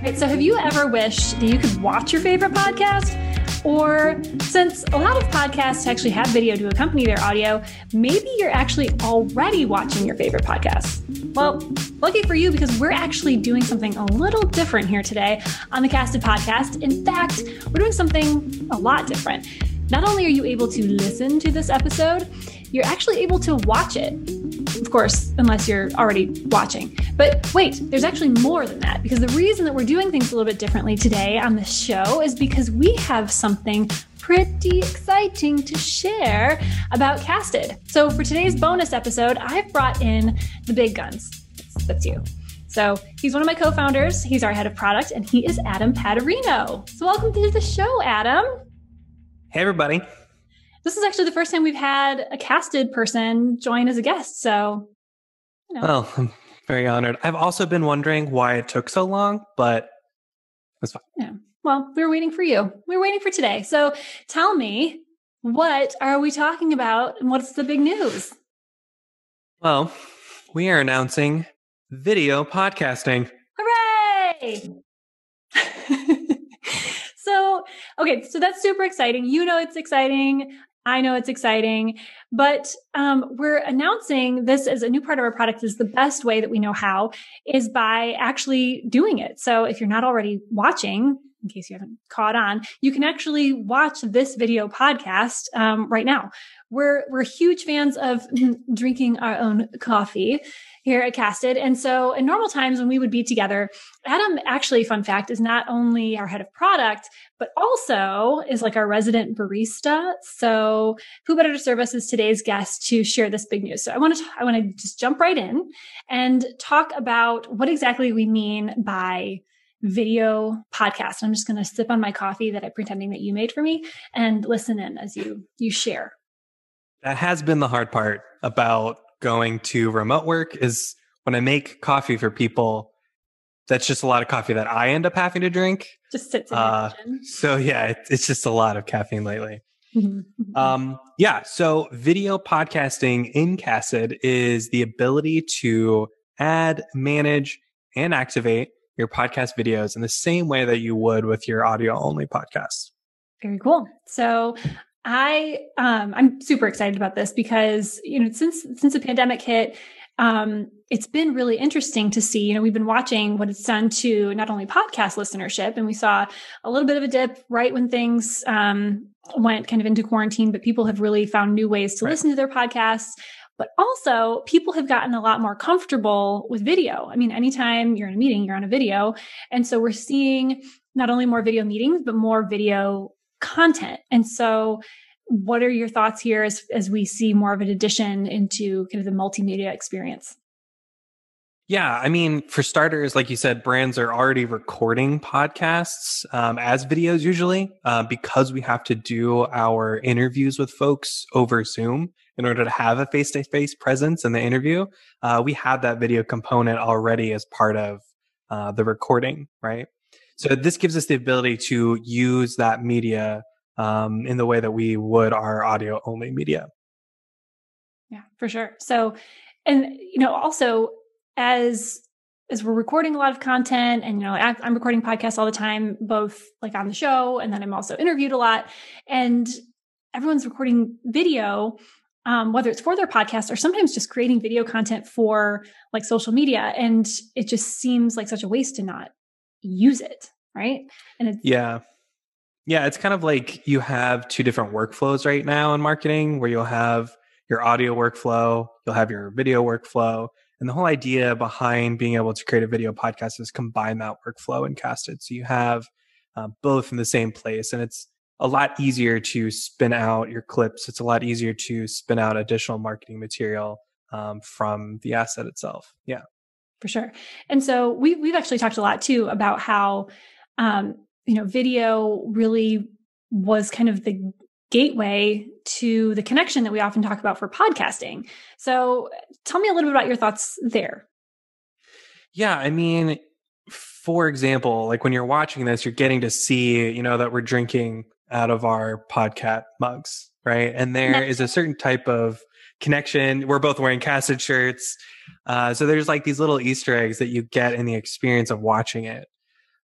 Right, so have you ever wished that you could watch your favorite podcast? Or since a lot of podcasts actually have video to accompany their audio, maybe you're actually already watching your favorite podcasts. Well, lucky for you because we're actually doing something a little different here today on the Casted Podcast. In fact, we're doing something a lot different. Not only are you able to listen to this episode, you're actually able to watch it. Of course, unless you're already watching. But wait, there's actually more than that because the reason that we're doing things a little bit differently today on this show is because we have something pretty exciting to share about Casted. So for today's bonus episode, I've brought in the big guns. That's you. So he's one of my co founders, he's our head of product, and he is Adam Patarino. So welcome to the show, Adam. Hey, everybody. This is actually the first time we've had a casted person join as a guest. So, you know. well, I'm very honored. I've also been wondering why it took so long, but it's fine. Yeah. Well, we were waiting for you. We were waiting for today. So tell me, what are we talking about and what's the big news? Well, we are announcing video podcasting. Hooray! so, okay, so that's super exciting. You know it's exciting. I know it's exciting, but um, we're announcing this as a new part of our product is the best way that we know how is by actually doing it. So if you're not already watching, in case you haven't caught on, you can actually watch this video podcast um, right now. We're we're huge fans of drinking our own coffee here at Casted. And so in normal times when we would be together, Adam actually, fun fact, is not only our head of product, but also is like our resident barista. So who better to serve us as today's guest to share this big news? So I want to, I want to just jump right in and talk about what exactly we mean by video podcast. I'm just going to sip on my coffee that I'm pretending that you made for me and listen in as you, you share. That has been the hard part about going to remote work is when I make coffee for people, that's just a lot of coffee that I end up having to drink. Just sits in uh, So yeah, it, it's just a lot of caffeine lately. um, yeah. So video podcasting in Casted is the ability to add, manage, and activate your podcast videos in the same way that you would with your audio only podcast. Very cool. So I um, I'm super excited about this because you know since since the pandemic hit, um, it's been really interesting to see. You know, we've been watching what it's done to not only podcast listenership, and we saw a little bit of a dip right when things um, went kind of into quarantine, but people have really found new ways to right. listen to their podcasts. But also, people have gotten a lot more comfortable with video. I mean, anytime you're in a meeting, you're on a video. And so we're seeing not only more video meetings, but more video content. And so what are your thoughts here as, as we see more of an addition into kind of the multimedia experience? Yeah, I mean, for starters, like you said, brands are already recording podcasts um, as videos usually uh, because we have to do our interviews with folks over Zoom in order to have a face to face presence in the interview. Uh, we have that video component already as part of uh, the recording, right? So this gives us the ability to use that media um, in the way that we would our audio only media. Yeah, for sure. So, and you know, also as as we're recording a lot of content, and you know, I'm recording podcasts all the time, both like on the show, and then I'm also interviewed a lot, and everyone's recording video. Um, whether it's for their podcast or sometimes just creating video content for like social media. And it just seems like such a waste to not use it. Right. And it's, yeah. Yeah. It's kind of like you have two different workflows right now in marketing where you'll have your audio workflow, you'll have your video workflow. And the whole idea behind being able to create a video podcast is combine that workflow and cast it. So you have uh, both in the same place. And it's a lot easier to spin out your clips. It's a lot easier to spin out additional marketing material um, from the asset itself. Yeah for sure. And so we we've actually talked a lot too about how um, you know video really was kind of the gateway to the connection that we often talk about for podcasting. So tell me a little bit about your thoughts there. Yeah, I mean, for example, like when you're watching this, you're getting to see, you know, that we're drinking out of our podcast mugs, right? And there is a certain type of connection. We're both wearing casted shirts. Uh, so there's like these little Easter eggs that you get in the experience of watching it.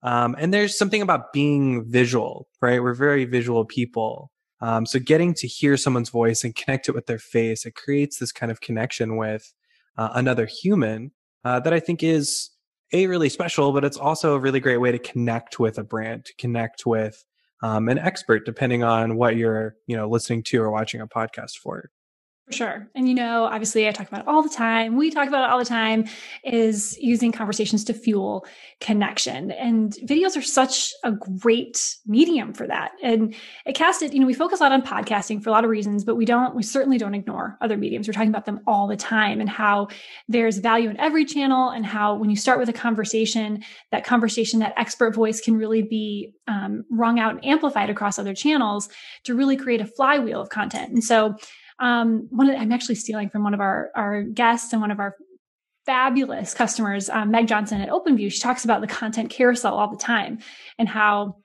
Um, and there's something about being visual, right? We're very visual people. Um, so getting to hear someone's voice and connect it with their face, it creates this kind of connection with uh, another human uh, that I think is a really special, but it's also a really great way to connect with a brand, to connect with um, an expert, depending on what you're, you know, listening to or watching a podcast for. Sure. And you know, obviously I talk about it all the time. We talk about it all the time is using conversations to fuel connection. And videos are such a great medium for that. And at Casted, you know, we focus a lot on podcasting for a lot of reasons, but we don't, we certainly don't ignore other mediums. We're talking about them all the time and how there's value in every channel and how when you start with a conversation, that conversation, that expert voice can really be um, wrung out and amplified across other channels to really create a flywheel of content. And so um, one of, I'm actually stealing from one of our, our guests and one of our fabulous customers, um, Meg Johnson at OpenView. She talks about the content carousel all the time and how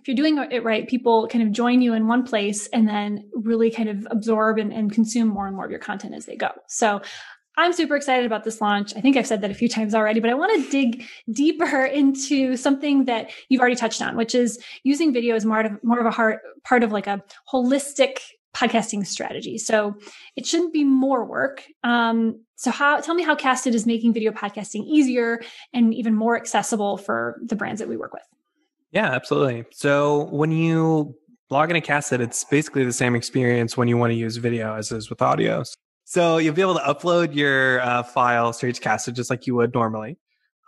if you're doing it right, people kind of join you in one place and then really kind of absorb and, and consume more and more of your content as they go. So I'm super excited about this launch. I think I've said that a few times already, but I want to dig deeper into something that you've already touched on, which is using video as more of more of a heart, part of like a holistic podcasting strategy. So it shouldn't be more work. Um, so how, tell me how Casted is making video podcasting easier and even more accessible for the brands that we work with. Yeah, absolutely. So when you log into Casted, it's basically the same experience when you want to use video as is with audio. So you'll be able to upload your uh, file straight to Casted just like you would normally.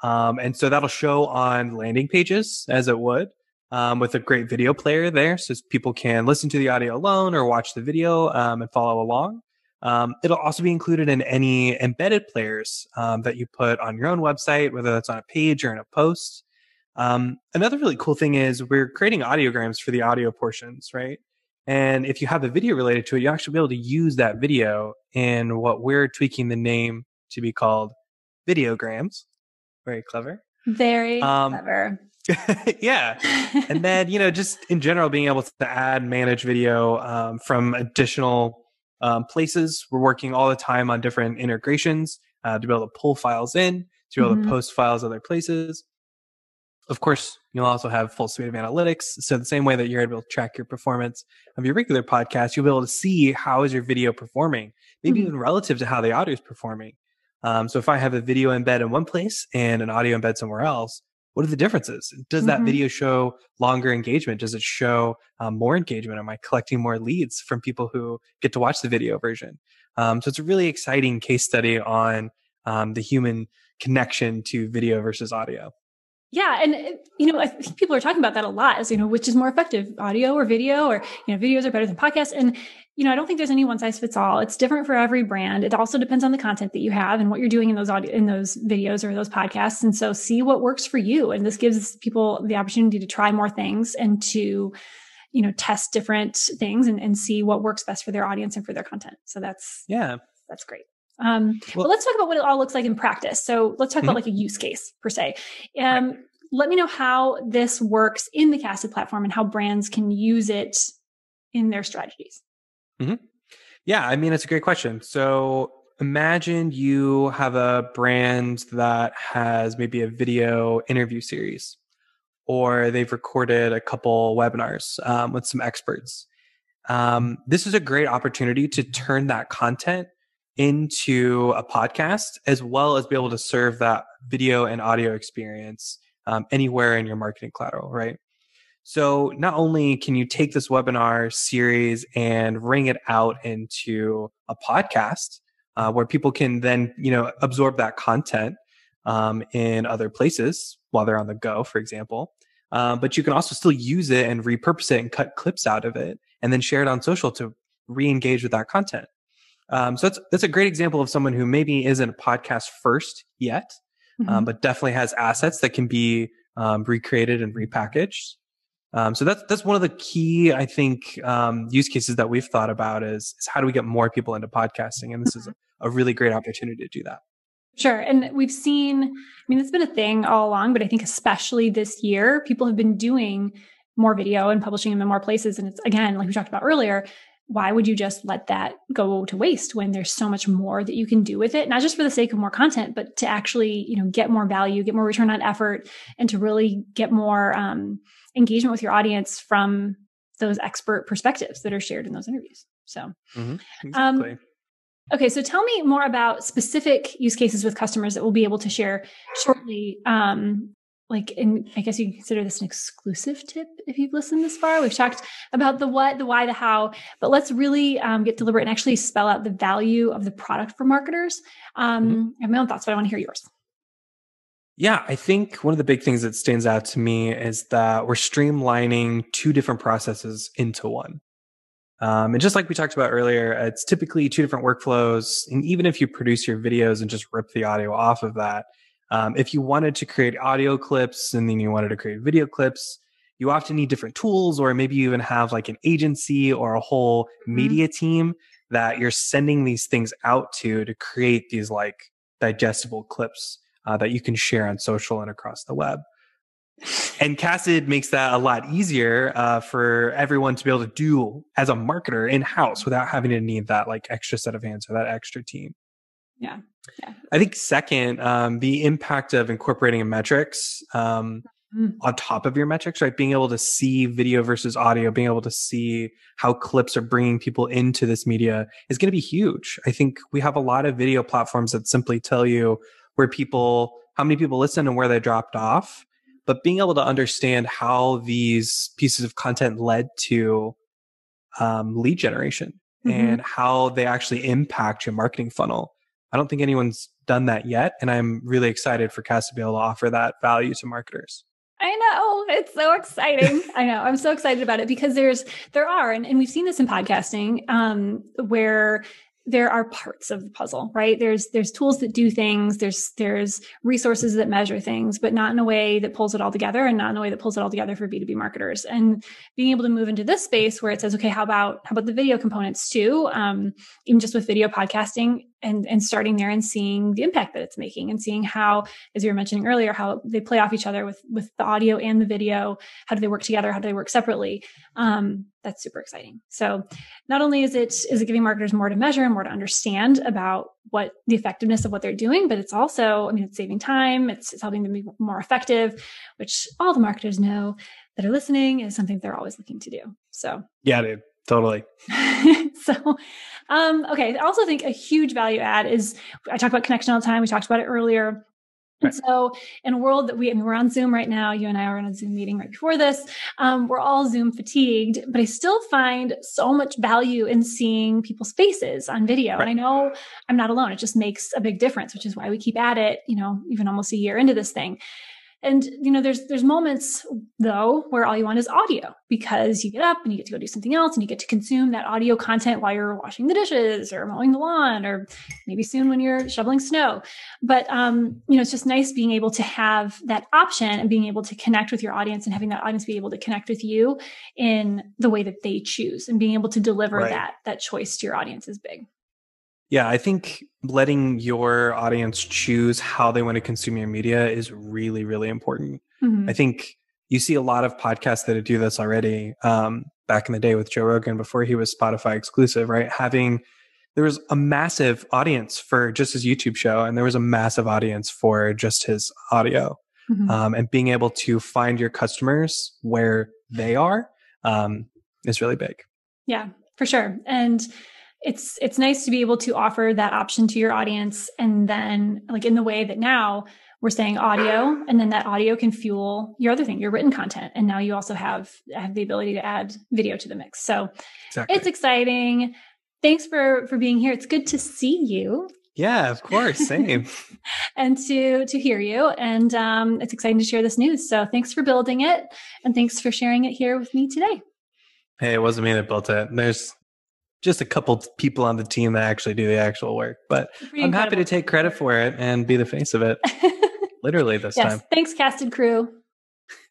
Um, and so that'll show on landing pages as it would um, with a great video player there, so people can listen to the audio alone or watch the video um, and follow along. Um, it'll also be included in any embedded players um, that you put on your own website, whether that's on a page or in a post. Um, another really cool thing is we're creating audiograms for the audio portions, right? And if you have a video related to it, you'll actually be able to use that video in what we're tweaking the name to be called videograms. Very clever. Very um, clever. yeah. and then, you know, just in general, being able to add manage video um, from additional um, places. We're working all the time on different integrations uh, to be able to pull files in, to be able mm-hmm. to post files other places. Of course, you'll also have full suite of analytics. So the same way that you're able to track your performance of your regular podcast, you'll be able to see how is your video performing, maybe mm-hmm. even relative to how the audio is performing. Um, so if I have a video embed in one place and an audio embed somewhere else, what are the differences? Does that mm-hmm. video show longer engagement? Does it show um, more engagement? Am I collecting more leads from people who get to watch the video version? Um, so it's a really exciting case study on um, the human connection to video versus audio. Yeah, and uh, you know, I think people are talking about that a lot. As you know, which is more effective, audio or video, or you know, videos are better than podcasts. And you know, I don't think there's any one size fits all. It's different for every brand. It also depends on the content that you have and what you're doing in those audio in those videos or those podcasts. And so, see what works for you. And this gives people the opportunity to try more things and to you know test different things and, and see what works best for their audience and for their content. So that's yeah, that's great. Um, well, but let's talk about what it all looks like in practice. So let's talk mm-hmm. about like a use case per se. Um, right. Let me know how this works in the Casted platform and how brands can use it in their strategies. Mm-hmm. Yeah, I mean, it's a great question. So imagine you have a brand that has maybe a video interview series, or they've recorded a couple webinars um, with some experts. Um, this is a great opportunity to turn that content into a podcast as well as be able to serve that video and audio experience um, anywhere in your marketing collateral, right? So not only can you take this webinar series and ring it out into a podcast uh, where people can then, you know, absorb that content um, in other places while they're on the go, for example. Uh, but you can also still use it and repurpose it and cut clips out of it and then share it on social to re-engage with that content. Um, so that's that's a great example of someone who maybe isn't a podcast first yet, um, mm-hmm. um, but definitely has assets that can be um, recreated and repackaged. Um, so that's that's one of the key, I think, um, use cases that we've thought about is is how do we get more people into podcasting, and this is a, a really great opportunity to do that. Sure. And we've seen, I mean, it's been a thing all along, but I think especially this year, people have been doing more video and publishing them in more places. And it's again, like we talked about earlier, why would you just let that go to waste when there's so much more that you can do with it not just for the sake of more content but to actually you know get more value get more return on effort and to really get more um, engagement with your audience from those expert perspectives that are shared in those interviews so mm-hmm. Um, exactly. um, okay so tell me more about specific use cases with customers that we'll be able to share shortly um, like and i guess you consider this an exclusive tip if you've listened this far we've talked about the what the why the how but let's really um, get deliberate and actually spell out the value of the product for marketers um, mm-hmm. i have my own thoughts but i want to hear yours yeah, I think one of the big things that stands out to me is that we're streamlining two different processes into one. Um, and just like we talked about earlier, it's typically two different workflows. And even if you produce your videos and just rip the audio off of that, um, if you wanted to create audio clips and then you wanted to create video clips, you often need different tools, or maybe you even have like an agency or a whole mm-hmm. media team that you're sending these things out to to create these like digestible clips uh, that you can share on social and across the web. And Casted makes that a lot easier uh, for everyone to be able to do as a marketer in house without having to need that like extra set of hands or that extra team. Yeah. Yeah. I think second, um, the impact of incorporating metrics um, mm. on top of your metrics, right? Being able to see video versus audio, being able to see how clips are bringing people into this media is going to be huge. I think we have a lot of video platforms that simply tell you where people, how many people listen and where they dropped off. But being able to understand how these pieces of content led to um, lead generation mm-hmm. and how they actually impact your marketing funnel I don't think anyone's done that yet. And I'm really excited for Cass to be able to offer that value to marketers. I know. It's so exciting. I know. I'm so excited about it because there's, there are, and, and we've seen this in podcasting, um, where there are parts of the puzzle, right? There's there's tools that do things, there's there's resources that measure things, but not in a way that pulls it all together and not in a way that pulls it all together for B2B marketers. And being able to move into this space where it says, okay, how about how about the video components too? Um, even just with video podcasting, and and starting there and seeing the impact that it's making and seeing how as you were mentioning earlier how they play off each other with with the audio and the video. How do they work together? How do they work separately? Um, that's super exciting. So not only is it is it giving marketers more to measure and more to understand about what the effectiveness of what they're doing but it's also i mean it's saving time. It's, it's helping them be more effective which all the marketers know that are listening is something they're always looking to do. So yeah dude Totally. so, um, okay. I also think a huge value add is I talk about connection all the time. We talked about it earlier. Right. And so, in a world that we, I mean, we're on Zoom right now. You and I were on a Zoom meeting right before this. Um, we're all Zoom fatigued, but I still find so much value in seeing people's faces on video. Right. And I know I'm not alone. It just makes a big difference, which is why we keep at it, you know, even almost a year into this thing. And you know, there's there's moments though where all you want is audio because you get up and you get to go do something else and you get to consume that audio content while you're washing the dishes or mowing the lawn or maybe soon when you're shoveling snow. But um, you know, it's just nice being able to have that option and being able to connect with your audience and having that audience be able to connect with you in the way that they choose and being able to deliver right. that that choice to your audience is big. Yeah, I think letting your audience choose how they want to consume your media is really, really important. Mm-hmm. I think you see a lot of podcasts that do this already. Um, back in the day with Joe Rogan before he was Spotify exclusive, right? Having there was a massive audience for just his YouTube show, and there was a massive audience for just his audio. Mm-hmm. Um, and being able to find your customers where they are um, is really big. Yeah, for sure. And it's it's nice to be able to offer that option to your audience. And then like in the way that now we're saying audio and then that audio can fuel your other thing your written content. And now you also have have the ability to add video to the mix. So exactly. it's exciting. Thanks for for being here. It's good to see you. Yeah of course. Same. And to to hear you. And um it's exciting to share this news. So thanks for building it. And thanks for sharing it here with me today. Hey it wasn't me that built it. There's just a couple people on the team that actually do the actual work. But Pretty I'm incredible. happy to take credit for it and be the face of it. Literally this yes. time. Thanks, casted crew.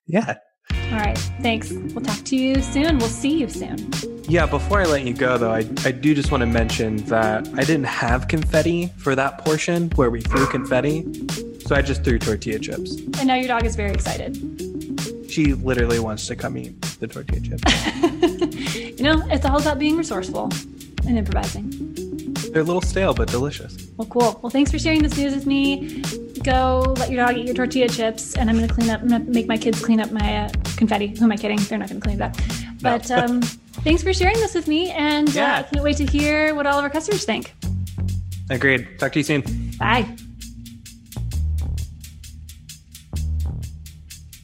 Yeah. All right. Thanks. We'll talk to you soon. We'll see you soon. Yeah, before I let you go, though, I, I do just want to mention that I didn't have confetti for that portion where we threw confetti. So I just threw tortilla chips. And now your dog is very excited. She literally wants to come eat the tortilla chips. you know, it's all about being resourceful and improvising. They're a little stale, but delicious. Well, cool. Well, thanks for sharing this news with me. Go let your dog eat your tortilla chips, and I'm going to clean up. I'm going to make my kids clean up my uh, confetti. Who am I kidding? They're not going to clean that. But no. um, thanks for sharing this with me, and uh, yeah. uh, I can't wait to hear what all of our customers think. Agreed. Talk to you soon. Bye.